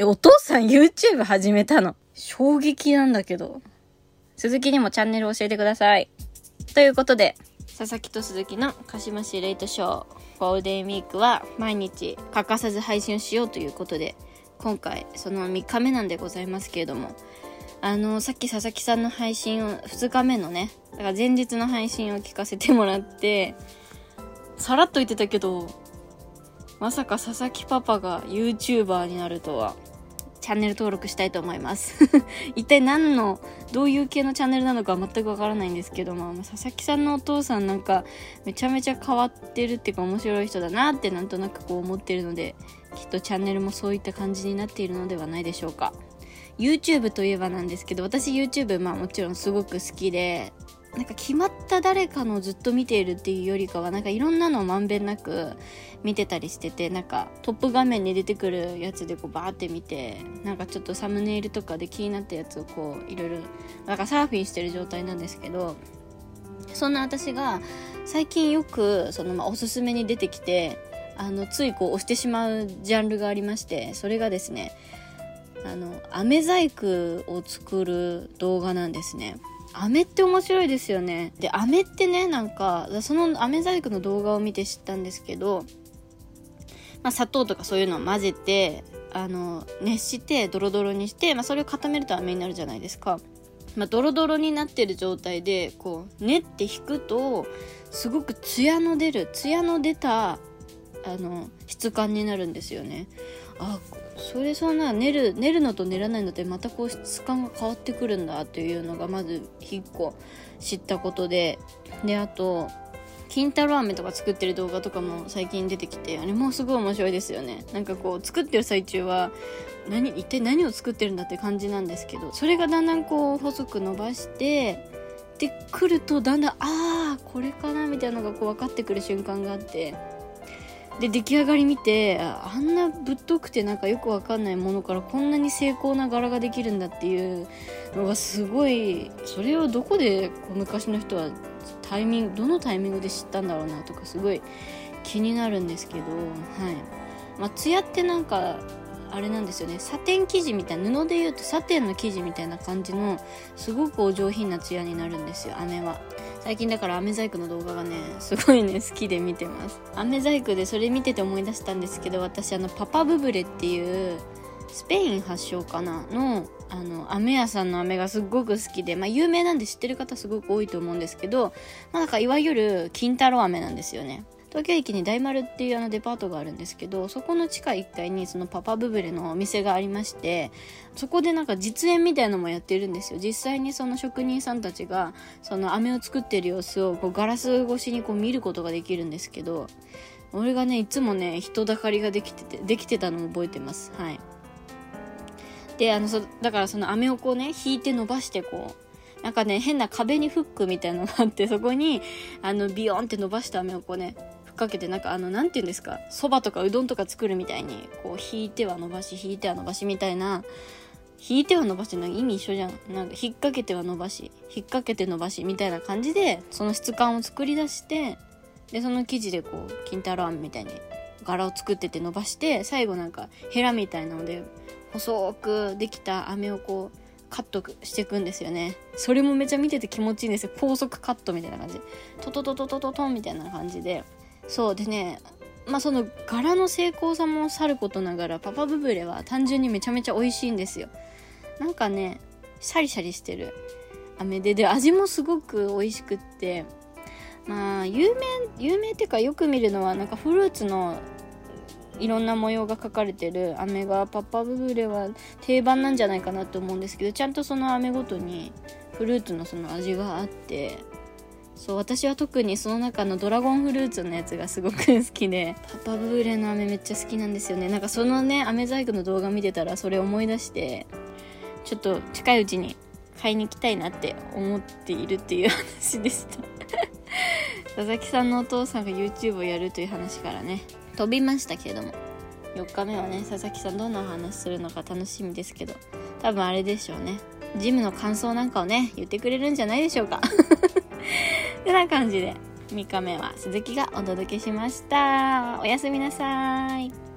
え、お父さん YouTube 始めたの？衝撃なんだけど。鈴木にもチャンネル教えてください。ということで、佐々木と鈴木の鹿島市レイトショー、ゴールデンウィークは毎日欠かさず配信をしようということで、今回その3日目なんでございますけれども、あの、さっき佐々木さんの配信を、2日目のね、だから前日の配信を聞かせてもらって、さらっと言ってたけど、まさか佐々木パパが YouTuber になるとは。チャンネル登録したいと思います。一体何のどういう系のチャンネルなのか全くわからないんですけども佐々木さんのお父さんなんかめちゃめちゃ変わってるっていうか面白い人だなってなんとなくこう思ってるのできっとチャンネルもそういった感じになっているのではないでしょうか。YouTube といえばなんですけど私 YouTube まあもちろんすごく好きでなんか決まった誰かのずっと見ているっていうよりかはなんかいろんなのをまんべんなく見てたりしててなんかトップ画面に出てくるやつでこうバーって見てなんかちょっとサムネイルとかで気になったやつをこういろいろなんかサーフィンしてる状態なんですけどそんな私が最近よくそのまあおすすめに出てきてあのついこう押してしまうジャンルがありましてそれがですねあの飴細工を作る動画なんですね。飴って面白いですよねで飴ってねなんかその飴細工の動画を見て知ったんですけどまあ、砂糖とかそういうのを混ぜてあの熱してドロドロにして、まあ、それを固めると飴になるじゃないですか。まあ、ドロドロになってる状態でこう練って引くとすごくツヤの出るツヤの出たあの質感になるんですよね。あそれそんな練る練るのと練らないのってまたこう質感が変わってくるんだっていうのがまず1個知ったことでであと金太郎飴とか作ってる動画とかも最近出てきてあれもすごい面白いですよねなんかこう作ってる最中は何一体何を作ってるんだって感じなんですけどそれがだんだんこう細く伸ばしてでくるとだんだんああこれかなみたいなのがこう分かってくる瞬間があってで出来上がり見てあんなぶっとくてなんかよくわかんないものからこんなに精巧な柄ができるんだっていうのがすごいそれをどこでこう昔の人はタイミングどのタイミングで知ったんだろうなとかすごい気になるんですけどはい。まあ艶ってなんかあれなんですよね。サテン生地みたいな布でいうとサテンの生地みたいな感じのすごくお上品なツヤになるんですよ飴は。最近だから飴細工の動画がねすごいね好きで見てます。飴細工でそれ見てて思い出したんですけど私あのパパブブレっていうスペイン発祥かな？のあの飴屋さんの飴がすっごく好きでまあ有名なんで知ってる方すごく多いと思うんですけどまあなんかいわゆる金太郎飴なんですよね。東京駅に大丸っていうあのデパートがあるんですけどそこの地下1階にそのパパブブレのお店がありましてそこでなんか実演みたいのもやってるんですよ。実際にその職人さんたちがその飴を作ってる様子をこうガラス越しにこう見ることができるんですけど俺がねいつもね人だかりができててできてたのを覚えてます。はい。であのそだからその飴をこうね引いて伸ばしてこうなんかね変な壁にフックみたいなのがあってそこにあのビヨンって伸ばした飴をこうねかけてなんかあの何て言うんですかそばとかうどんとか作るみたいにこう引いては伸ばし引いては伸ばしみたいな引いては伸ばしの意味一緒じゃん。なんか引っ掛けては伸ばし引っ掛けて伸ばしみたいな感じでその質感を作り出してでその生地でこう金太郎飴みたいに柄を作ってて伸ばして最後なんかヘラみたいなので細くできた飴をこうカットしていくんですよね。それもめちゃ見てて気持ちいいんですよ。高速カットみたいな感じ。トトトトトトトンみたいな感じで。そうでねまあその柄の精巧さもさることながらパパブブレは単純にめちゃめちゃ美味しいんですよ。なんかねシャリシャリしてる飴でで味もすごく美味しくってまあ有名有名っていうかよく見るのはなんかフルーツのいろんな模様が描かれてる飴がパパブブレは定番なんじゃないかなと思うんですけどちゃんとその飴ごとにフルーツのその味があってそう私は特にその中のドラゴンフルーツのやつがすごく好きで。パパブーレの飴めっちゃ好きなんですよね。なんかそのね飴細工の動画見てたらそれ思い出してちょっと近いうちに買いに行きたいなって思っているっていう話でした。佐々木さんのお父さんが YouTube をやるという話からね。飛びましたけれども。4日目はね佐々木さんどんなお話するのか楽しみですけど。多分あれでしょうね。ジムの感想なんかをね言ってくれるんじゃないでしょうかてな感じで3日目は鈴木がお届けしました。おやすみなさい。